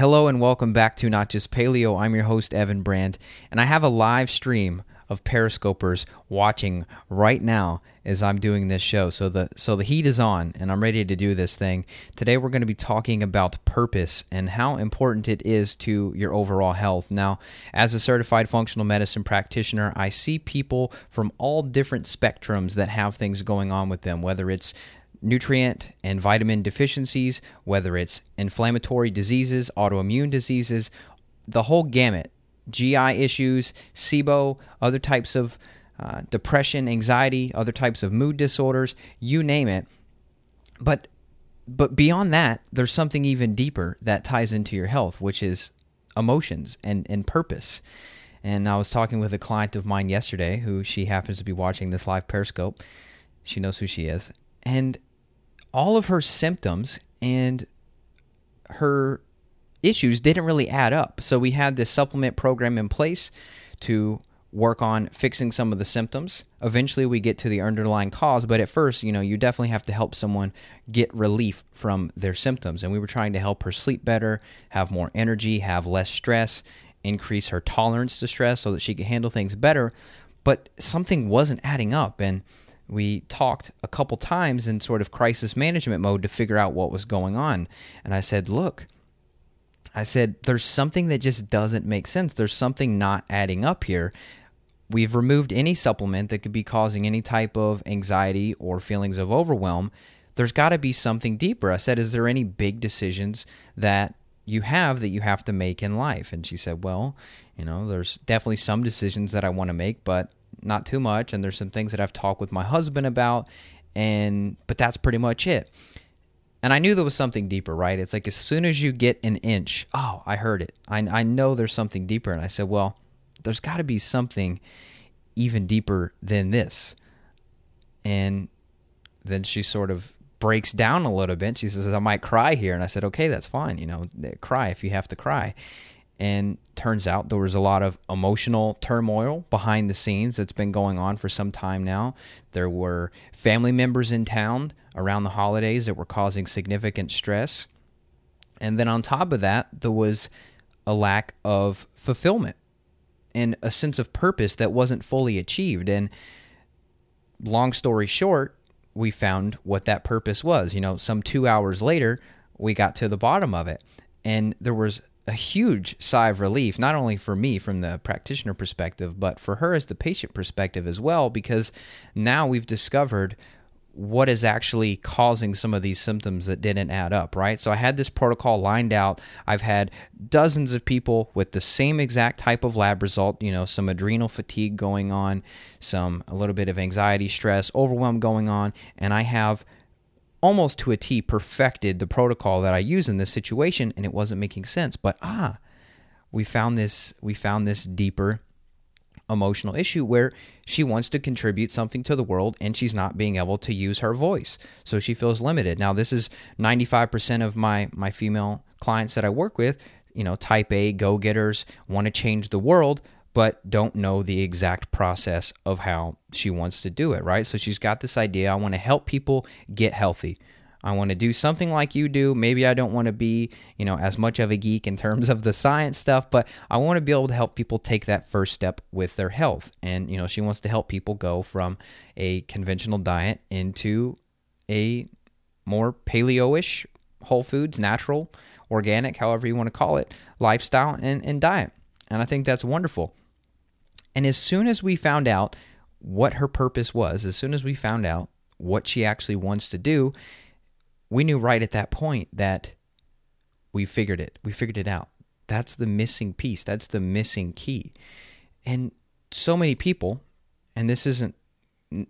Hello and welcome back to Not Just Paleo. I'm your host, Evan Brand, and I have a live stream of Periscopers watching right now as I'm doing this show. So the so the heat is on and I'm ready to do this thing. Today we're going to be talking about purpose and how important it is to your overall health. Now, as a certified functional medicine practitioner, I see people from all different spectrums that have things going on with them, whether it's nutrient and vitamin deficiencies, whether it's inflammatory diseases, autoimmune diseases, the whole gamut. GI issues, SIBO, other types of uh, depression, anxiety, other types of mood disorders, you name it. But but beyond that, there's something even deeper that ties into your health, which is emotions and, and purpose. And I was talking with a client of mine yesterday who she happens to be watching this live Periscope. She knows who she is. And all of her symptoms and her issues didn't really add up. So we had this supplement program in place to work on fixing some of the symptoms. Eventually we get to the underlying cause, but at first, you know, you definitely have to help someone get relief from their symptoms. And we were trying to help her sleep better, have more energy, have less stress, increase her tolerance to stress so that she could handle things better. But something wasn't adding up and we talked a couple times in sort of crisis management mode to figure out what was going on. And I said, look, I said, there's something that just doesn't make sense. There's something not adding up here. We've removed any supplement that could be causing any type of anxiety or feelings of overwhelm. There's got to be something deeper. I said, Is there any big decisions that you have that you have to make in life? And she said, Well, you know, there's definitely some decisions that I want to make, but not too much. And there's some things that I've talked with my husband about, and but that's pretty much it. And I knew there was something deeper, right? It's like as soon as you get an inch, oh, I heard it. I, I know there's something deeper. And I said, well, there's got to be something even deeper than this. And then she sort of breaks down a little bit. She says, I might cry here. And I said, okay, that's fine. You know, cry if you have to cry. And turns out there was a lot of emotional turmoil behind the scenes that's been going on for some time now. There were family members in town around the holidays that were causing significant stress. And then on top of that, there was a lack of fulfillment and a sense of purpose that wasn't fully achieved. And long story short, we found what that purpose was. You know, some two hours later, we got to the bottom of it. And there was a huge sigh of relief, not only for me from the practitioner perspective, but for her as the patient perspective as well, because now we've discovered what is actually causing some of these symptoms that didn't add up, right? So I had this protocol lined out. I've had dozens of people with the same exact type of lab result, you know, some adrenal fatigue going on, some a little bit of anxiety, stress, overwhelm going on, and I have almost to a T perfected the protocol that I use in this situation and it wasn't making sense. But ah, we found this we found this deeper emotional issue where she wants to contribute something to the world and she's not being able to use her voice. So she feels limited. Now this is 95% of my my female clients that I work with, you know, type A go-getters, want to change the world, but don't know the exact process of how she wants to do it, right? So she's got this idea I want to help people get healthy. I want to do something like you do. Maybe I don't want to be, you know, as much of a geek in terms of the science stuff, but I want to be able to help people take that first step with their health. And, you know, she wants to help people go from a conventional diet into a more paleo-ish, whole foods, natural, organic, however you want to call it, lifestyle and, and diet. And I think that's wonderful. And as soon as we found out what her purpose was, as soon as we found out what she actually wants to do, we knew right at that point that we figured it. We figured it out. That's the missing piece. That's the missing key. And so many people, and this isn't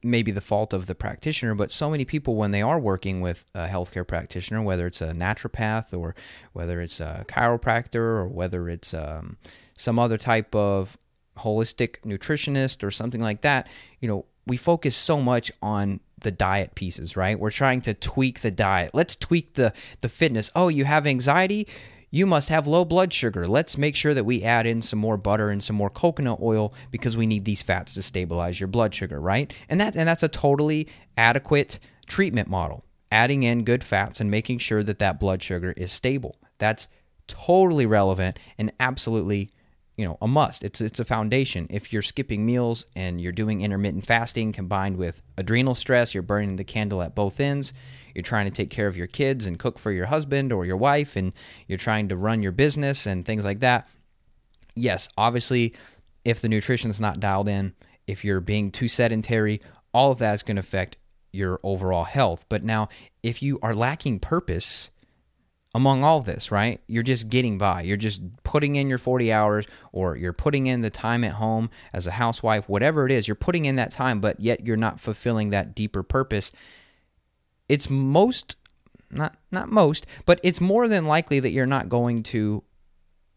maybe the fault of the practitioner, but so many people, when they are working with a healthcare practitioner, whether it's a naturopath or whether it's a chiropractor or whether it's um, some other type of holistic nutritionist or something like that, you know, we focus so much on the diet pieces, right? We're trying to tweak the diet. Let's tweak the the fitness. Oh, you have anxiety? You must have low blood sugar. Let's make sure that we add in some more butter and some more coconut oil because we need these fats to stabilize your blood sugar, right? And that and that's a totally adequate treatment model. Adding in good fats and making sure that that blood sugar is stable. That's totally relevant and absolutely you know a must. It's it's a foundation. If you're skipping meals and you're doing intermittent fasting combined with adrenal stress you're burning the candle at both ends you're trying to take care of your kids and cook for your husband or your wife and you're trying to run your business and things like that yes obviously if the nutrition's not dialed in if you're being too sedentary all of that is going to affect your overall health. But now if you are lacking purpose among all this, right? You're just getting by. You're just putting in your 40 hours or you're putting in the time at home as a housewife, whatever it is, you're putting in that time, but yet you're not fulfilling that deeper purpose. It's most not not most, but it's more than likely that you're not going to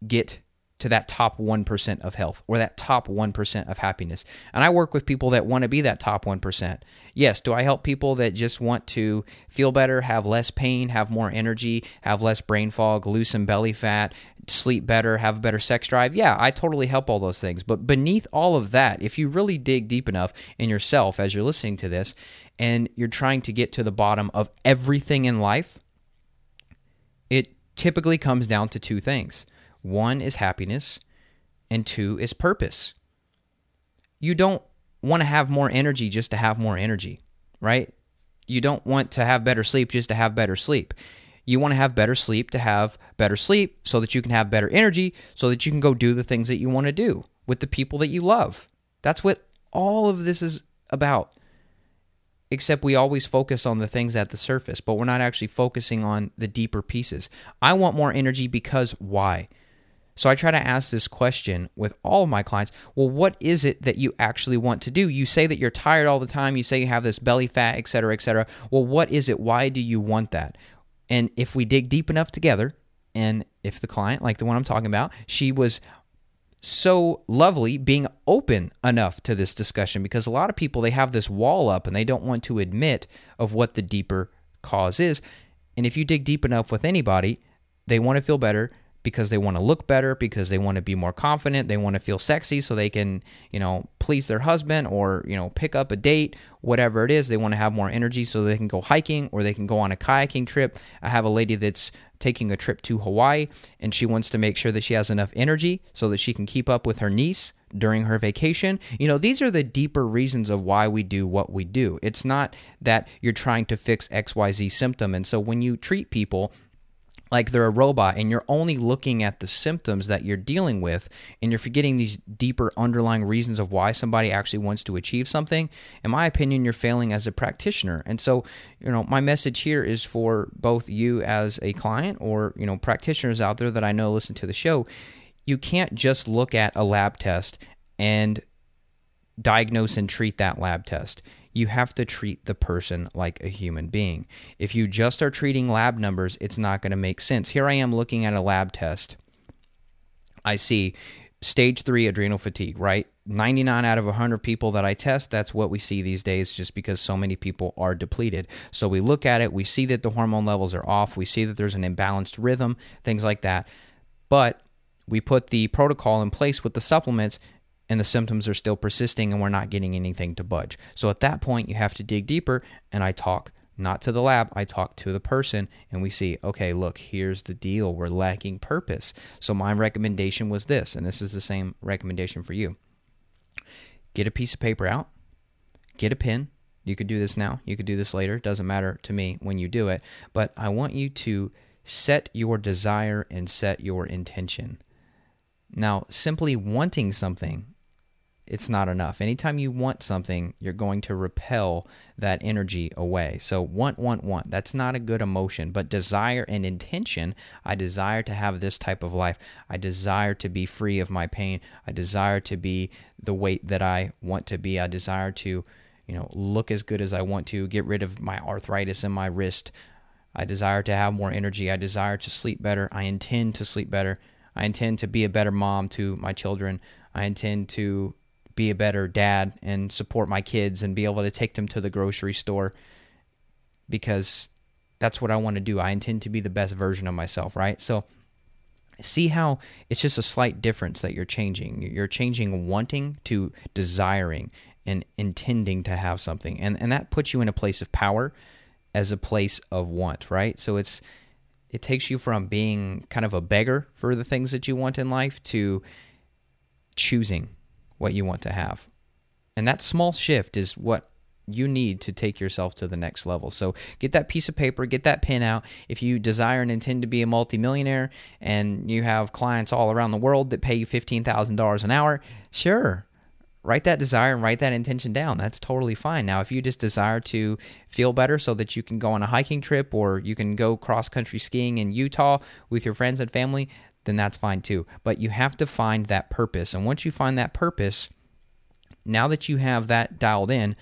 get to that top 1% of health or that top 1% of happiness. And I work with people that want to be that top 1%. Yes, do I help people that just want to feel better, have less pain, have more energy, have less brain fog, lose some belly fat, sleep better, have a better sex drive? Yeah, I totally help all those things. But beneath all of that, if you really dig deep enough in yourself as you're listening to this and you're trying to get to the bottom of everything in life, it typically comes down to two things one is happiness, and two is purpose. You don't want to have more energy just to have more energy, right? You don't want to have better sleep just to have better sleep. You want to have better sleep to have better sleep so that you can have better energy so that you can go do the things that you want to do with the people that you love. That's what all of this is about. Except we always focus on the things at the surface, but we're not actually focusing on the deeper pieces. I want more energy because why? So I try to ask this question with all of my clients. Well, what is it that you actually want to do? You say that you're tired all the time. You say you have this belly fat, et cetera, et cetera. Well, what is it? Why do you want that? And if we dig deep enough together, and if the client, like the one I'm talking about, she was so lovely being open enough to this discussion because a lot of people they have this wall up and they don't want to admit of what the deeper cause is. And if you dig deep enough with anybody, they want to feel better because they want to look better, because they want to be more confident, they want to feel sexy so they can, you know, please their husband or, you know, pick up a date, whatever it is. They want to have more energy so they can go hiking or they can go on a kayaking trip. I have a lady that's taking a trip to Hawaii and she wants to make sure that she has enough energy so that she can keep up with her niece during her vacation. You know, these are the deeper reasons of why we do what we do. It's not that you're trying to fix XYZ symptom. And so when you treat people like they're a robot and you're only looking at the symptoms that you're dealing with and you're forgetting these deeper underlying reasons of why somebody actually wants to achieve something in my opinion you're failing as a practitioner. And so you know my message here is for both you as a client or you know practitioners out there that I know listen to the show you can't just look at a lab test and diagnose and treat that lab test you have to treat the person like a human being. If you just are treating lab numbers, it's not going to make sense. Here I am looking at a lab test. I see stage three adrenal fatigue, right? 99 out of 100 people that I test, that's what we see these days just because so many people are depleted. So we look at it, we see that the hormone levels are off, we see that there's an imbalanced rhythm, things like that. But we put the protocol in place with the supplements and the symptoms are still persisting and we're not getting anything to budge. So at that point, you have to dig deeper, and I talk not to the lab, I talk to the person, and we see, okay, look, here's the deal. We're lacking purpose. So my recommendation was this, and this is the same recommendation for you get a piece of paper out, get a pen. You could do this now, you could do this later. Doesn't matter to me when you do it, but I want you to set your desire and set your intention. Now, simply wanting something it's not enough. Anytime you want something, you're going to repel that energy away. So, want, want, want. That's not a good emotion. But desire and intention I desire to have this type of life. I desire to be free of my pain. I desire to be the weight that I want to be. I desire to, you know, look as good as I want to, get rid of my arthritis in my wrist. I desire to have more energy. I desire to sleep better. I intend to sleep better. I intend to be a better mom to my children. I intend to be a better dad and support my kids and be able to take them to the grocery store because that's what I want to do. I intend to be the best version of myself, right? So see how it's just a slight difference that you're changing. You're changing wanting to desiring and intending to have something. And and that puts you in a place of power as a place of want, right? So it's it takes you from being kind of a beggar for the things that you want in life to choosing what you want to have. And that small shift is what you need to take yourself to the next level. So get that piece of paper, get that pen out. If you desire and intend to be a multimillionaire and you have clients all around the world that pay you $15,000 an hour, sure. Write that desire and write that intention down. That's totally fine. Now, if you just desire to feel better so that you can go on a hiking trip or you can go cross country skiing in Utah with your friends and family, then that's fine too. But you have to find that purpose. And once you find that purpose, now that you have that dialed in,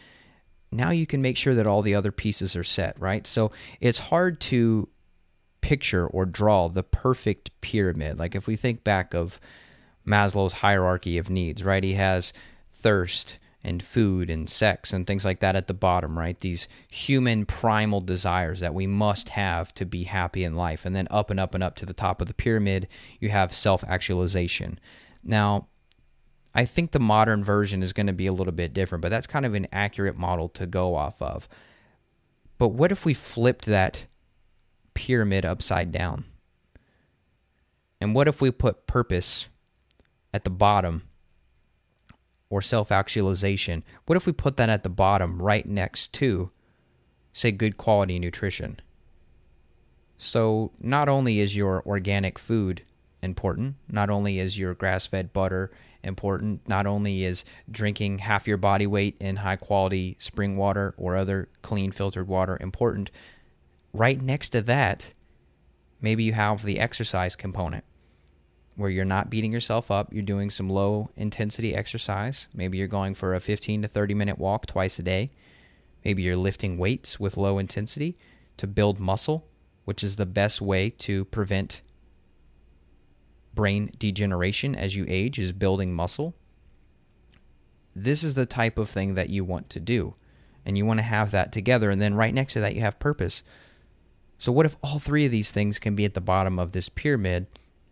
now you can make sure that all the other pieces are set, right? So it's hard to picture or draw the perfect pyramid. Like if we think back of Maslow's hierarchy of needs, right? He has thirst and food and sex and things like that at the bottom, right? These human primal desires that we must have to be happy in life. And then up and up and up to the top of the pyramid, you have self actualization. Now, I think the modern version is going to be a little bit different, but that's kind of an accurate model to go off of. But what if we flipped that pyramid upside down? And what if we put purpose at the bottom or self actualization? What if we put that at the bottom right next to, say, good quality nutrition? So, not only is your organic food important, not only is your grass fed butter important. Not only is drinking half your body weight in high quality spring water or other clean filtered water important, right next to that, maybe you have the exercise component where you're not beating yourself up. You're doing some low intensity exercise. Maybe you're going for a 15 to 30 minute walk twice a day. Maybe you're lifting weights with low intensity to build muscle, which is the best way to prevent brain degeneration as you age is building muscle. This is the type of thing that you want to do. And you want to have that together. And then right next to that, you have purpose. So, what if all three of these things can be at the bottom of this pyramid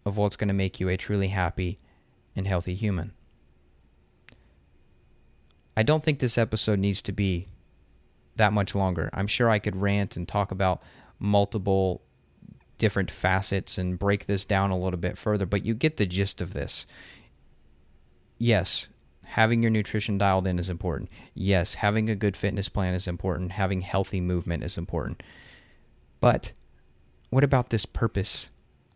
of what's going to make you a truly happy and healthy human? I don't think this episode needs to be that much longer. I'm sure I could rant and talk about multiple different facets and break this down a little bit further, but you get the gist of this. Yes, having your nutrition dialed in is important. Yes, having a good fitness plan is important. Having healthy movement is important. But what about this purpose?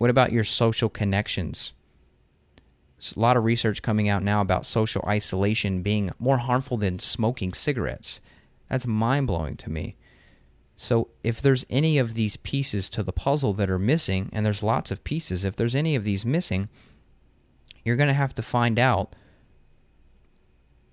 What about your social connections? There's a lot of research coming out now about social isolation being more harmful than smoking cigarettes. That's mind blowing to me. So, if there's any of these pieces to the puzzle that are missing, and there's lots of pieces, if there's any of these missing, you're going to have to find out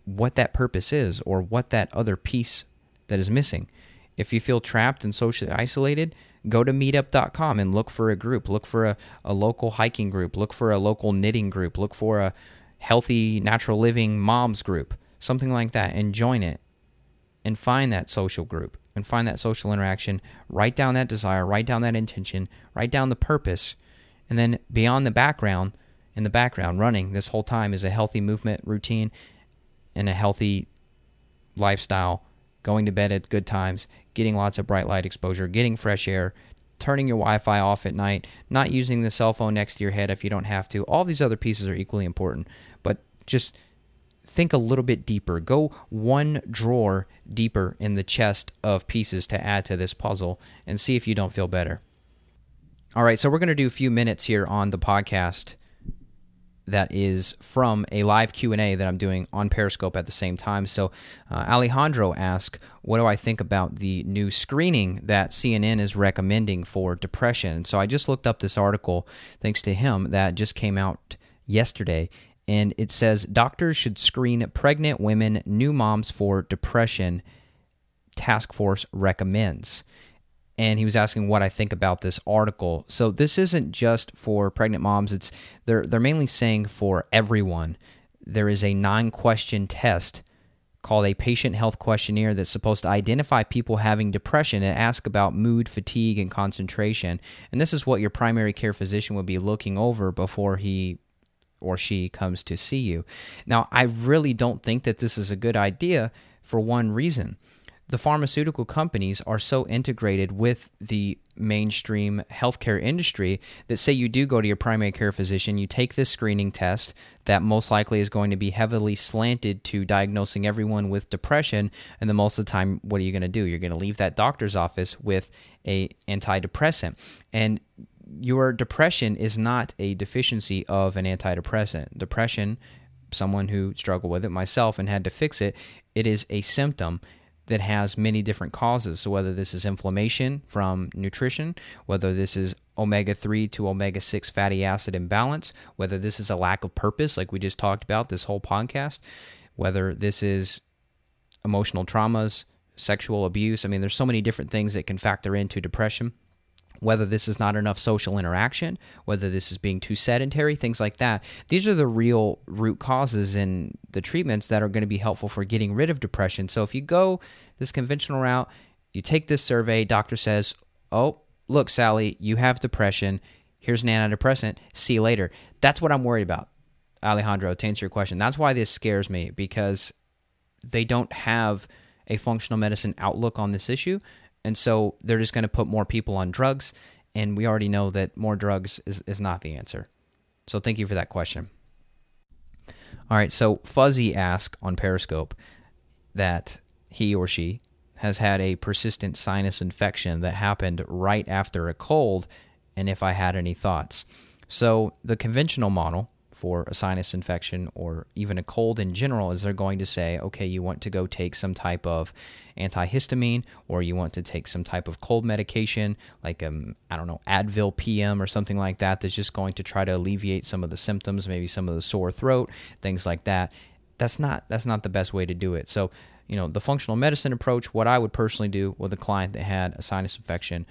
what that purpose is or what that other piece that is missing. If you feel trapped and socially isolated, go to meetup.com and look for a group. Look for a, a local hiking group. Look for a local knitting group. Look for a healthy natural living moms group, something like that, and join it and find that social group and find that social interaction. Write down that desire, write down that intention, write down the purpose, and then beyond the background, in the background, running this whole time is a healthy movement routine and a healthy lifestyle, going to bed at good times, getting lots of bright light exposure, getting fresh air, turning your Wi Fi off at night, not using the cell phone next to your head if you don't have to. All these other pieces are equally important, but just think a little bit deeper. Go one drawer deeper in the chest of pieces to add to this puzzle and see if you don't feel better. All right, so we're going to do a few minutes here on the podcast that is from a live q&a that i'm doing on periscope at the same time so uh, alejandro asked what do i think about the new screening that cnn is recommending for depression so i just looked up this article thanks to him that just came out yesterday and it says doctors should screen pregnant women, new moms for depression. Task force recommends. And he was asking what I think about this article. So this isn't just for pregnant moms. It's they're they're mainly saying for everyone. There is a nine question test called a patient health questionnaire that's supposed to identify people having depression and ask about mood, fatigue, and concentration. And this is what your primary care physician would be looking over before he or she comes to see you. Now, I really don't think that this is a good idea for one reason. The pharmaceutical companies are so integrated with the mainstream healthcare industry that say you do go to your primary care physician, you take this screening test that most likely is going to be heavily slanted to diagnosing everyone with depression, and then most of the time, what are you going to do? You're going to leave that doctor's office with a antidepressant, and your depression is not a deficiency of an antidepressant. Depression, someone who struggled with it, myself, and had to fix it, it is a symptom that has many different causes. So, whether this is inflammation from nutrition, whether this is omega 3 to omega 6 fatty acid imbalance, whether this is a lack of purpose, like we just talked about this whole podcast, whether this is emotional traumas, sexual abuse. I mean, there's so many different things that can factor into depression whether this is not enough social interaction, whether this is being too sedentary, things like that. These are the real root causes in the treatments that are going to be helpful for getting rid of depression. So if you go this conventional route, you take this survey, doctor says, "Oh, look, Sally, you have depression. Here's an antidepressant. See you later." That's what I'm worried about. Alejandro, to answer your question, that's why this scares me because they don't have a functional medicine outlook on this issue. And so they're just going to put more people on drugs. And we already know that more drugs is, is not the answer. So thank you for that question. All right. So Fuzzy asked on Periscope that he or she has had a persistent sinus infection that happened right after a cold and if I had any thoughts. So the conventional model for a sinus infection or even a cold in general is they're going to say, okay, you want to go take some type of antihistamine or you want to take some type of cold medication like um, I don't know Advil PM or something like that that's just going to try to alleviate some of the symptoms, maybe some of the sore throat, things like that. That's not that's not the best way to do it. So, you know, the functional medicine approach, what I would personally do with a client that had a sinus infection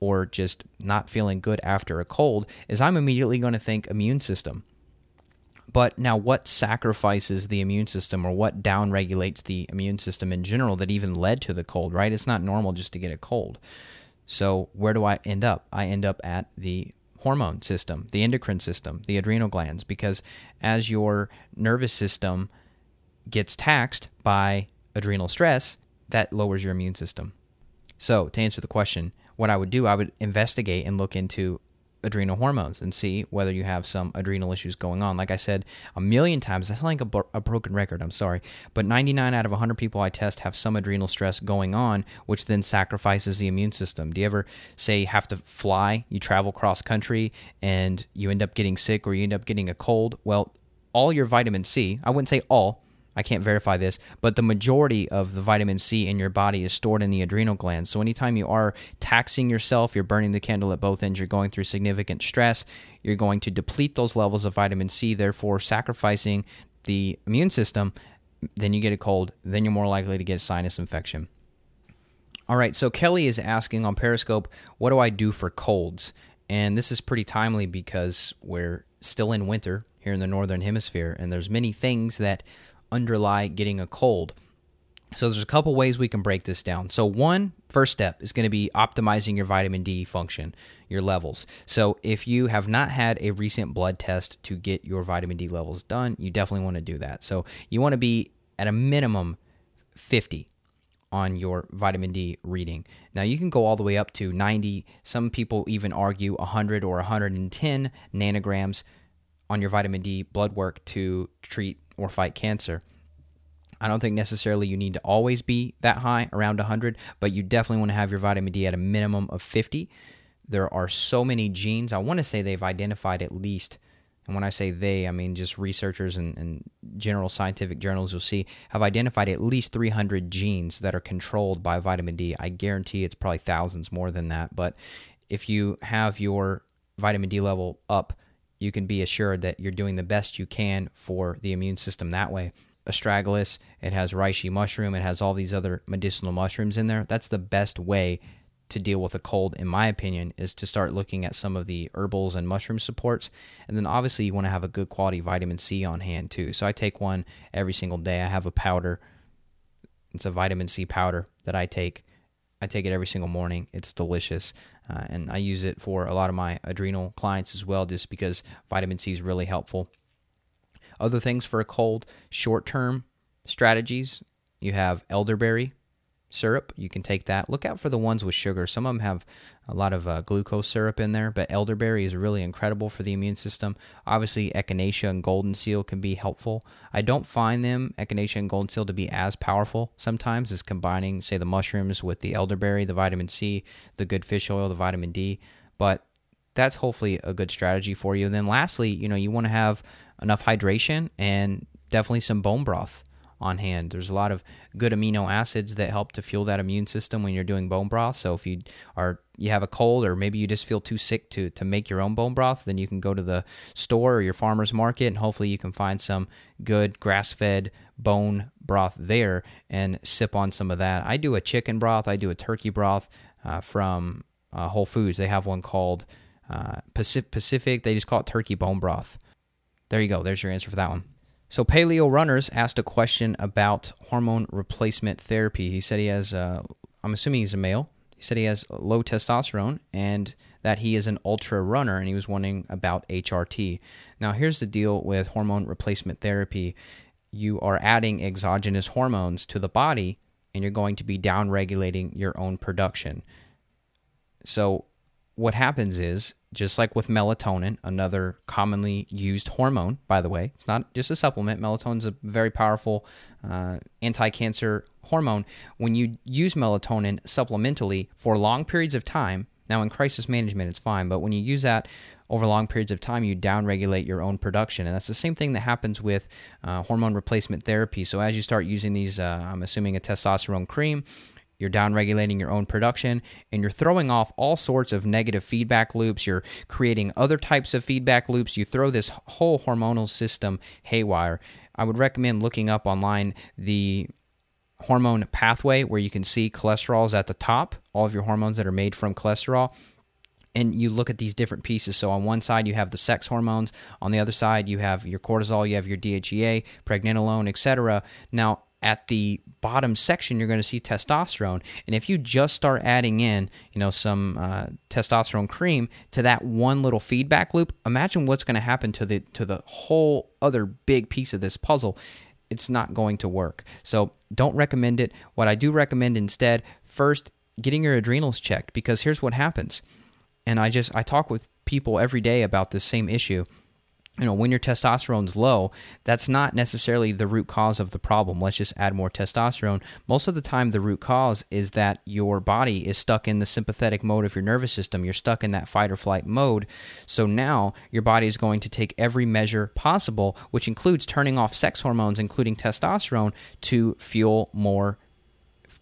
or just not feeling good after a cold is I'm immediately going to think immune system. But now, what sacrifices the immune system or what downregulates the immune system in general that even led to the cold, right? It's not normal just to get a cold. So, where do I end up? I end up at the hormone system, the endocrine system, the adrenal glands, because as your nervous system gets taxed by adrenal stress, that lowers your immune system. So, to answer the question, what I would do, I would investigate and look into adrenal hormones and see whether you have some adrenal issues going on. Like I said a million times, sound like a, a, broken record, I'm sorry, but 99 out of 100 people I test have some adrenal stress going on, which then sacrifices the immune system. Do you ever say you have to fly, you travel cross country, and you end up getting sick or you end up getting a cold? Well, all your vitamin C, I wouldn't say all, I can't verify this, but the majority of the vitamin C in your body is stored in the adrenal glands. So anytime you are taxing yourself, you're burning the candle at both ends, you're going through significant stress, you're going to deplete those levels of vitamin C, therefore sacrificing the immune system, then you get a cold, then you're more likely to get a sinus infection. All right, so Kelly is asking on Periscope, what do I do for colds? And this is pretty timely because we're still in winter here in the northern hemisphere and there's many things that underlie getting a cold. So there's a couple ways we can break this down. So one first step is going to be optimizing your vitamin D function, your levels. So if you have not had a recent blood test to get your vitamin D levels done, you definitely want to do that. So you want to be at a minimum 50 on your vitamin D reading. Now you can go all the way up to 90. Some people even argue 100 or 110 nanograms on your vitamin D blood work to treat or fight cancer. I don't think necessarily you need to always be that high, around 100, but you definitely want to have your vitamin D at a minimum of 50. There are so many genes. I want to say they've identified at least, and when I say they, I mean just researchers and, and general scientific journals you'll see, have identified at least 300 genes that are controlled by vitamin D. I guarantee it's probably thousands more than that, but if you have your vitamin D level up, you can be assured that you're doing the best you can for the immune system that way. Astragalus, it has reishi mushroom, it has all these other medicinal mushrooms in there. That's the best way to deal with a cold, in my opinion, is to start looking at some of the herbals and mushroom supports. And then obviously, you want to have a good quality vitamin C on hand too. So I take one every single day. I have a powder, it's a vitamin C powder that I take. I take it every single morning. It's delicious. Uh, and I use it for a lot of my adrenal clients as well, just because vitamin C is really helpful. Other things for a cold, short term strategies you have elderberry, syrup. You can take that. Look out for the ones with sugar. Some of them have a lot of uh, glucose syrup in there, but elderberry is really incredible for the immune system. Obviously, echinacea and golden seal can be helpful. I don't find them, echinacea and golden seal, to be as powerful sometimes as combining, say, the mushrooms with the elderberry, the vitamin C, the good fish oil, the vitamin D. But that's hopefully a good strategy for you. And then lastly, you know, you want to have enough hydration and definitely some bone broth on hand. There's a lot of good amino acids that help to fuel that immune system when you're doing bone broth. So if you are you have a cold or maybe you just feel too sick to to make your own bone broth, then you can go to the store or your farmer's market and hopefully you can find some good grass-fed bone broth there and sip on some of that. I do a chicken broth, I do a turkey broth uh, from uh, Whole Foods. They have one called uh, Pacific. They just call it turkey bone broth. There you go. There's your answer for that one. So Paleo Runners asked a question about hormone replacement therapy. He said he has, uh, I'm assuming he's a male. He said he has low testosterone and that he is an ultra runner, and he was wondering about HRT. Now, here's the deal with hormone replacement therapy you are adding exogenous hormones to the body, and you're going to be downregulating your own production. So, what happens is just like with melatonin, another commonly used hormone, by the way, it's not just a supplement. Melatonin is a very powerful uh, anti cancer hormone. When you use melatonin supplementally for long periods of time, now in crisis management, it's fine, but when you use that over long periods of time, you downregulate your own production. And that's the same thing that happens with uh, hormone replacement therapy. So as you start using these, uh, I'm assuming a testosterone cream, you're downregulating your own production, and you're throwing off all sorts of negative feedback loops. You're creating other types of feedback loops. You throw this whole hormonal system haywire. I would recommend looking up online the hormone pathway where you can see cholesterol is at the top, all of your hormones that are made from cholesterol and you look at these different pieces. So on one side you have the sex hormones, on the other side you have your cortisol, you have your DHEA, pregnenolone, etc. Now at the bottom section you're going to see testosterone. And if you just start adding in you know some uh, testosterone cream to that one little feedback loop imagine what's going to happen to the to the whole other big piece of this puzzle. It's not going to work. So don't recommend it. What i do recommend instead first getting your adrenals checked because here's what happens. And i just i talk with people every day about this same issue you know, when your testosterone's low, that's not necessarily the root cause of the problem. Let's just add more testosterone. Most of the time, the root cause is that your body is stuck in the sympathetic mode of your nervous system. You're stuck in that fight or flight mode. So now your body is going to take every measure possible, which includes turning off sex hormones, including testosterone, to fuel more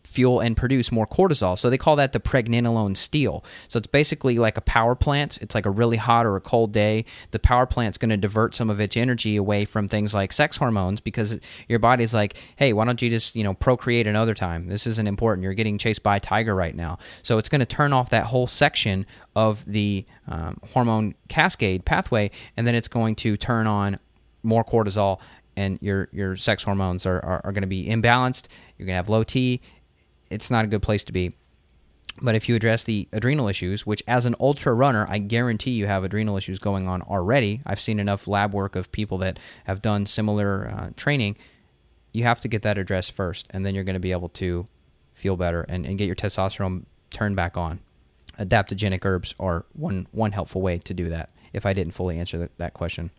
fuel and produce more cortisol. So they call that the pregnenolone steal. So it's basically like a power plant. It's like a really hot or a cold day. The power plant's going to divert some of its energy away from things like sex hormones because your body's like, hey, why don't you just you know procreate another time? This isn't important. You're getting chased by a tiger right now. So it's going to turn off that whole section of the um, hormone cascade pathway, and then it's going to turn on more cortisol and your your sex hormones are, are, are going to be imbalanced. You're going to have low T it's not a good place to be. But if you address the adrenal issues, which as an ultra runner, I guarantee you have adrenal issues going on already. I've seen enough lab work of people that have done similar uh, training. You have to get that addressed first, and then you're going to be able to feel better and, and get your testosterone turned back on. Adaptogenic herbs are one, one helpful way to do that, if I didn't fully answer the, that question.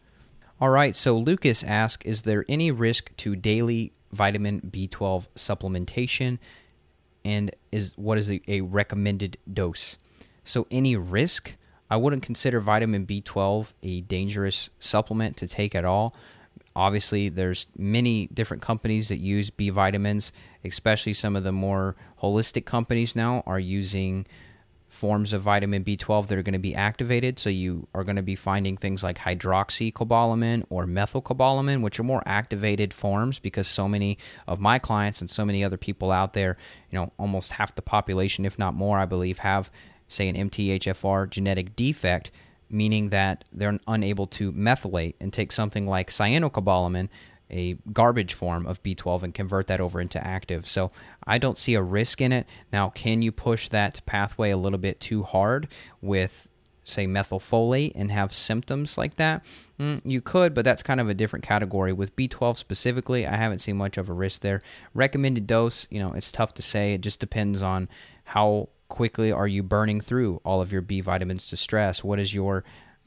All right, so Lucas asks Is there any risk to daily vitamin B12 supplementation? And is what is a, a recommended dose. So any risk, I wouldn't consider vitamin B12 a dangerous supplement to take at all. Obviously, there's many different companies that use B vitamins, especially some of the more holistic companies now are using forms of vitamin B12 that are going to be activated. So you are going to be finding things like hydroxycobalamin or methylcobalamin, which are more activated forms because so many of my clients and so many other people out there, you know, almost half the population, if not more, I believe, have, say, an MTHFR genetic defect meaning that they're unable to methylate and take something like cyanocobalamin, a garbage form of B12 and convert that over into active. So I don't see a risk in it. Now, can you push that pathway a little bit too hard with say, methylfolate and have symptoms like that? Mm, you could, but that's kind of a different category. With B12 specifically, I haven't seen much of a risk there. Recommended dose, you know, it's tough to say. It just depends on how quickly are you burning through all of your B vitamins to stress. What is your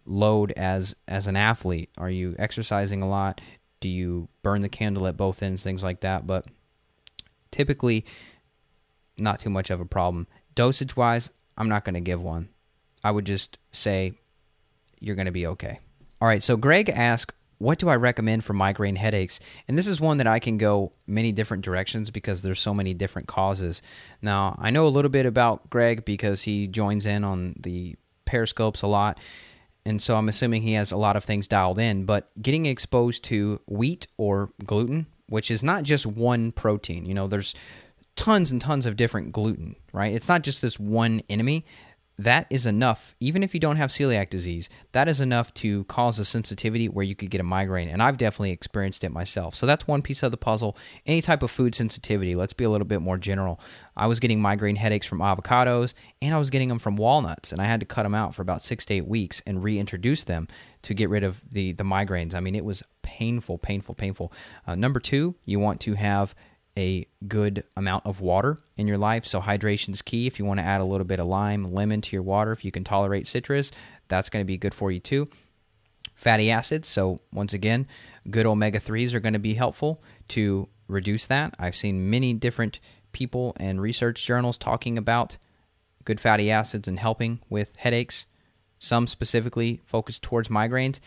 load as as an athlete? Are you exercising a lot? Do you burn the candle at both ends? Things like that. But typically, not too much of a problem. Dosage wise, I'm not going to give one. I would just say you're going to be okay. All right, so Greg asked, what do I recommend for migraine headaches? And this is one that I can go many different directions because there's so many different causes. Now, I know a little bit about Greg because he joins in on the periscopes a lot. And so I'm assuming he has a lot of things dialed in, but getting exposed to wheat or gluten, which is not just one protein, you know, there's tons and tons of different gluten, right? It's not just this one enemy. That is enough, even if you don't have celiac disease, that is enough to cause a sensitivity where you could get a migraine. And I've definitely experienced it myself. So that's one piece of the puzzle. Any type of food sensitivity, let's be a little bit more general. I was getting migraine headaches from avocados and I was getting them from walnuts. And I had to cut them out for about six to eight weeks and reintroduce them to get rid of the, the migraines. I mean, it was painful, painful, painful. Uh, number two, you want to have a good amount of water in your life. So hydration is key. If you want to add a little bit of lime, lemon to your water, if you can tolerate citrus, that's going to be good for you too. Fatty acids. So once again, good omega 3s are going to be helpful to reduce that. I've seen many different people and research journals talking about good fatty acids and helping with headaches, some specifically focused towards migraines.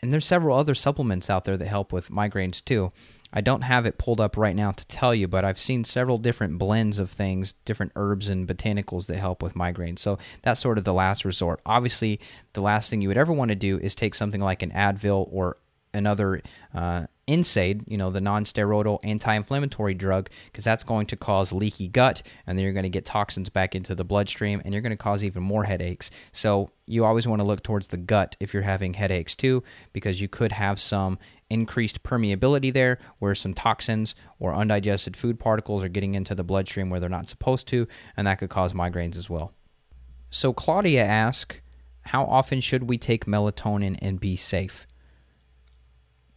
And there's several other supplements out there that help with migraines too. I don't have it pulled up right now to tell you, but I've seen several different blends of things, different herbs and botanicals that help with migraines. So that's sort of the last resort. Obviously, the last thing you would ever want to do is take something like an Advil or another uh, NSAID, you know, the non-steroidal anti-inflammatory drug, because that's going to cause leaky gut, and then you're going to get toxins back into the bloodstream, and you're going to cause even more headaches. So you always want to look towards the gut if you're having headaches too, because you could have some increased permeability there, where some toxins or undigested food particles are getting into the bloodstream where they're not supposed to, and that could cause migraines as well. So Claudia asks, how often should we take melatonin and be safe?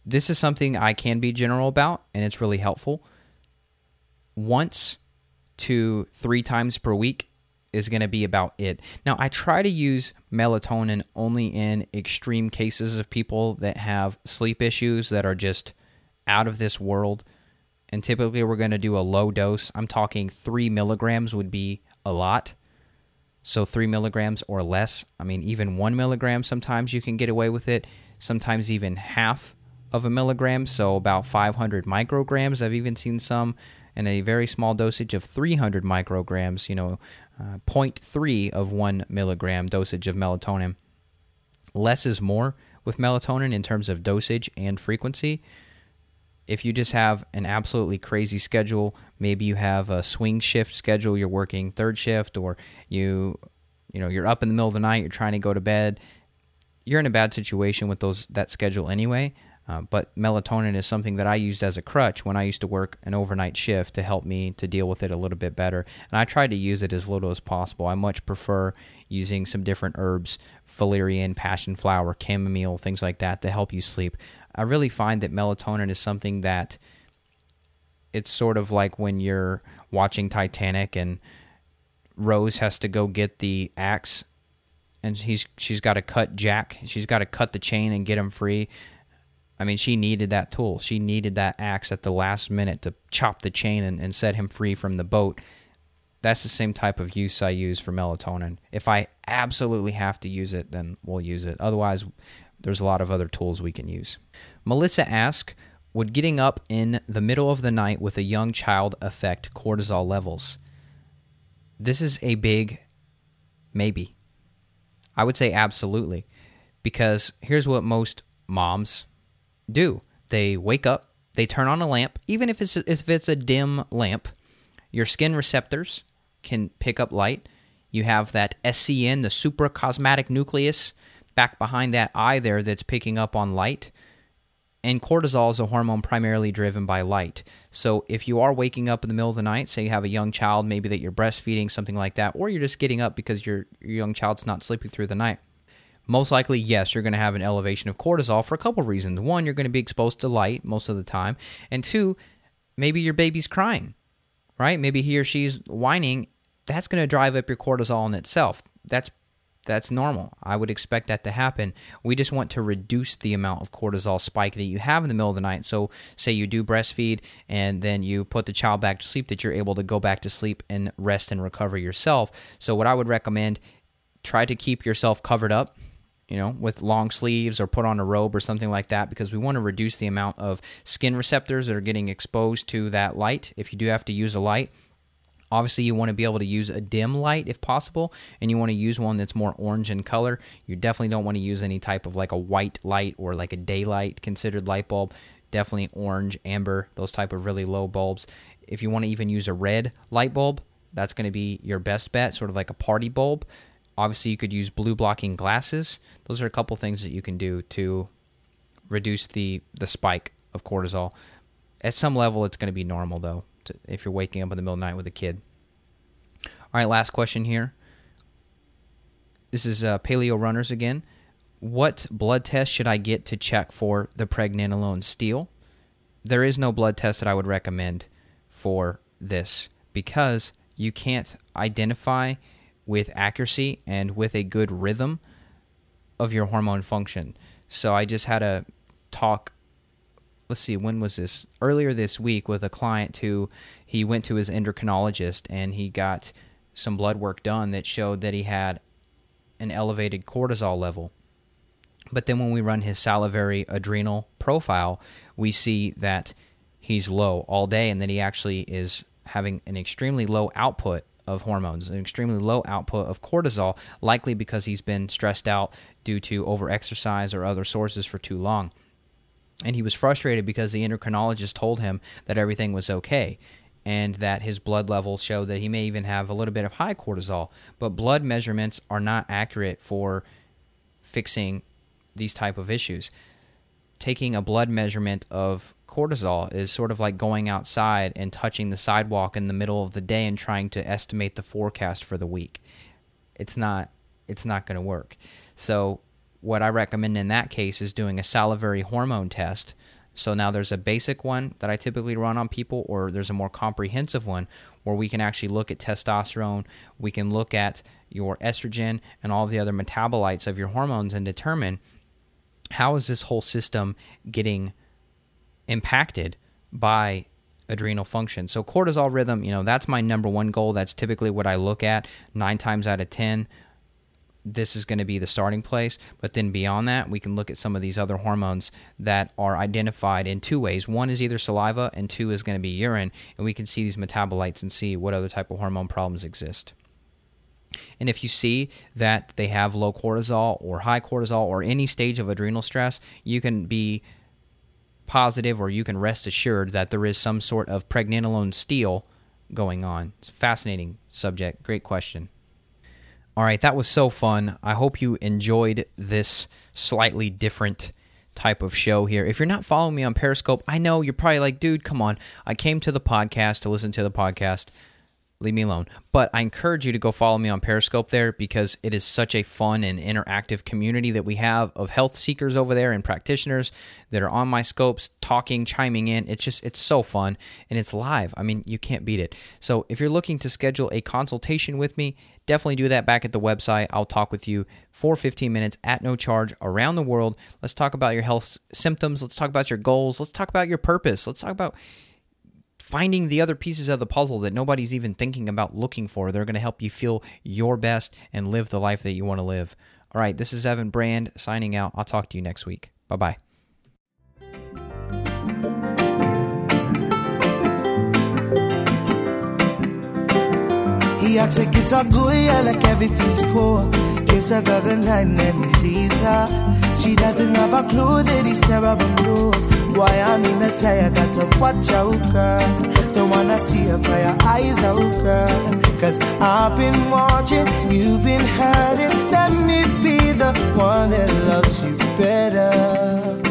This is something I can be general about, and it's really helpful. Once to three times per week is going to be about it. Now, I try to use melatonin only in extreme cases of people that have sleep issues that are just out of this world. And typically, we're going to do a low dose. I'm talking three milligrams would be a lot. So, three milligrams or less. I mean, even one milligram, sometimes you can get away with it. Sometimes even half of a milligram, so about 500 micrograms. I've even seen some in a very small dosage of 300 micrograms, you know, uh, 0.3 of 1 milligram dosage of melatonin. Less is more with melatonin in terms of dosage and frequency. If you just have an absolutely crazy schedule, maybe you have a swing shift schedule, you're working third shift or you you know, you're up in the middle of the night, you're trying to go to bed, you're in a bad situation with those that schedule anyway. Uh, but melatonin is something that I used as a crutch when I used to work an overnight shift to help me to deal with it a little bit better. And I tried to use it as little as possible. I much prefer using some different herbs, valerian, passion flower, chamomile, things like that to help you sleep. I really find that melatonin is something that it's sort of like when you're watching Titanic and Rose has to go get the axe and he's she's got to cut Jack. She's got to cut the chain and get him free I mean, she needed that tool. She needed that axe at the last minute to chop the chain and, and set him free from the boat. That's the same type of use I use for melatonin. If I absolutely have to use it, then we'll use it. Otherwise, there's a lot of other tools we can use. Melissa asks, would getting up in the middle of the night with a young child affect cortisol levels? This is a big maybe. I would say absolutely. Because here's what most moms do. They wake up, they turn on a lamp, even if it's if it's a dim lamp. Your skin receptors can pick up light. You have that SCN, the suprachiasmatic nucleus, back behind that eye there that's picking up on light. And cortisol is a hormone primarily driven by light. So if you are waking up in the middle of the night, say you have a young child, maybe that you're breastfeeding, something like that, or you're just getting up because your, your young child's not sleeping through the night, most likely, yes, you're going to have an elevation of cortisol for a couple of reasons. One, you're going to be exposed to light most of the time. And two, maybe your baby's crying, right? Maybe he or she's whining. That's going to drive up your cortisol in itself. That's that's normal. I would expect that to happen. We just want to reduce the amount of cortisol spike that you have in the middle of the night. So, say you do breastfeed and then you put the child back to sleep, that you're able to go back to sleep and rest and recover yourself. So, what I would recommend try to keep yourself covered up you know, with long sleeves or put on a robe or something like that because we want to reduce the amount of skin receptors that are getting exposed to that light. If you do have to use a light, obviously you want to be able to use a dim light if possible, and you want to use one that's more orange in color. You definitely don't want to use any type of like a white light or like a daylight considered light bulb. Definitely orange, amber, those type of really low bulbs. If you want to even use a red light bulb, that's going to be your best bet, sort of like a party bulb. Obviously, you could use blue blocking glasses. Those are a couple things that you can do to reduce the the spike of cortisol. At some level, it's going to be normal though to, if you're waking up in the middle of the night with a kid. All right, last question here. This is uh, Paleo Runners again. What blood test should I get to check for the pregnenolone steal? There is no blood test that I would recommend for this because you can't identify with accuracy and with a good rhythm of your hormone function. So I just had a talk let's see when was this earlier this week with a client who he went to his endocrinologist and he got some blood work done that showed that he had an elevated cortisol level but then when we run his salivary adrenal profile we see that he's low all day and that he actually is having an extremely low output of hormones, an extremely low output of cortisol, likely because he's been stressed out due to overexercise or other sources for too long. And he was frustrated because the endocrinologist told him that everything was okay and that his blood levels showed that he may even have a little bit of high cortisol. But blood measurements are not accurate for fixing these type of issues. Taking a blood measurement of cortisol is sort of like going outside and touching the sidewalk in the middle of the day and trying to estimate the forecast for the week. It's not it's not going to work. So what I recommend in that case is doing a salivary hormone test. So now there's a basic one that I typically run on people or there's a more comprehensive one where we can actually look at testosterone, we can look at your estrogen and all the other metabolites of your hormones and determine how is this whole system getting impacted by adrenal function. So cortisol rhythm, you know, that's my number one goal. That's typically what I look at 9 times out of 10. This is going to be the starting place, but then beyond that, we can look at some of these other hormones that are identified in two ways. One is either saliva and two is going to be urine, and we can see these metabolites and see what other type of hormone problems exist. And if you see that they have low cortisol or high cortisol or any stage of adrenal stress, you can be positive or you can rest assured that there is some sort of pregnenolone steal going on. It's a fascinating subject. Great question. All right, that was so fun. I hope you enjoyed this slightly different type of show here. If you're not following me on Periscope, I know you're probably like, dude, come on. I came to the podcast to listen to the podcast leave me alone. But I encourage you to go follow me on Periscope there because it is such a fun and interactive community that we have of health seekers over there and practitioners that are on my scopes talking, chiming in. It's just it's so fun and it's live. I mean, you can't beat it. So, if you're looking to schedule a consultation with me, definitely do that back at the website. I'll talk with you for 15 minutes at no charge around the world. Let's talk about your health symptoms, let's talk about your goals, let's talk about your purpose. Let's talk about finding the other pieces of the puzzle that nobody's even thinking about looking for. They're going to help you feel your best and live the life that you want to live. All right, this is Evan Brand signing out. I'll talk to you next week. Bye bye. He acts like it's all good, yeah, like everything's cool. Kiss her and then he leaves her. She doesn't have a clue that he's terrible. Why I'm in a tie, I gotta watch out, girl. Don't wanna see her cry her eyes out, girl. Cause I've been watching, you've been hurting. Let me be the one that loves you better.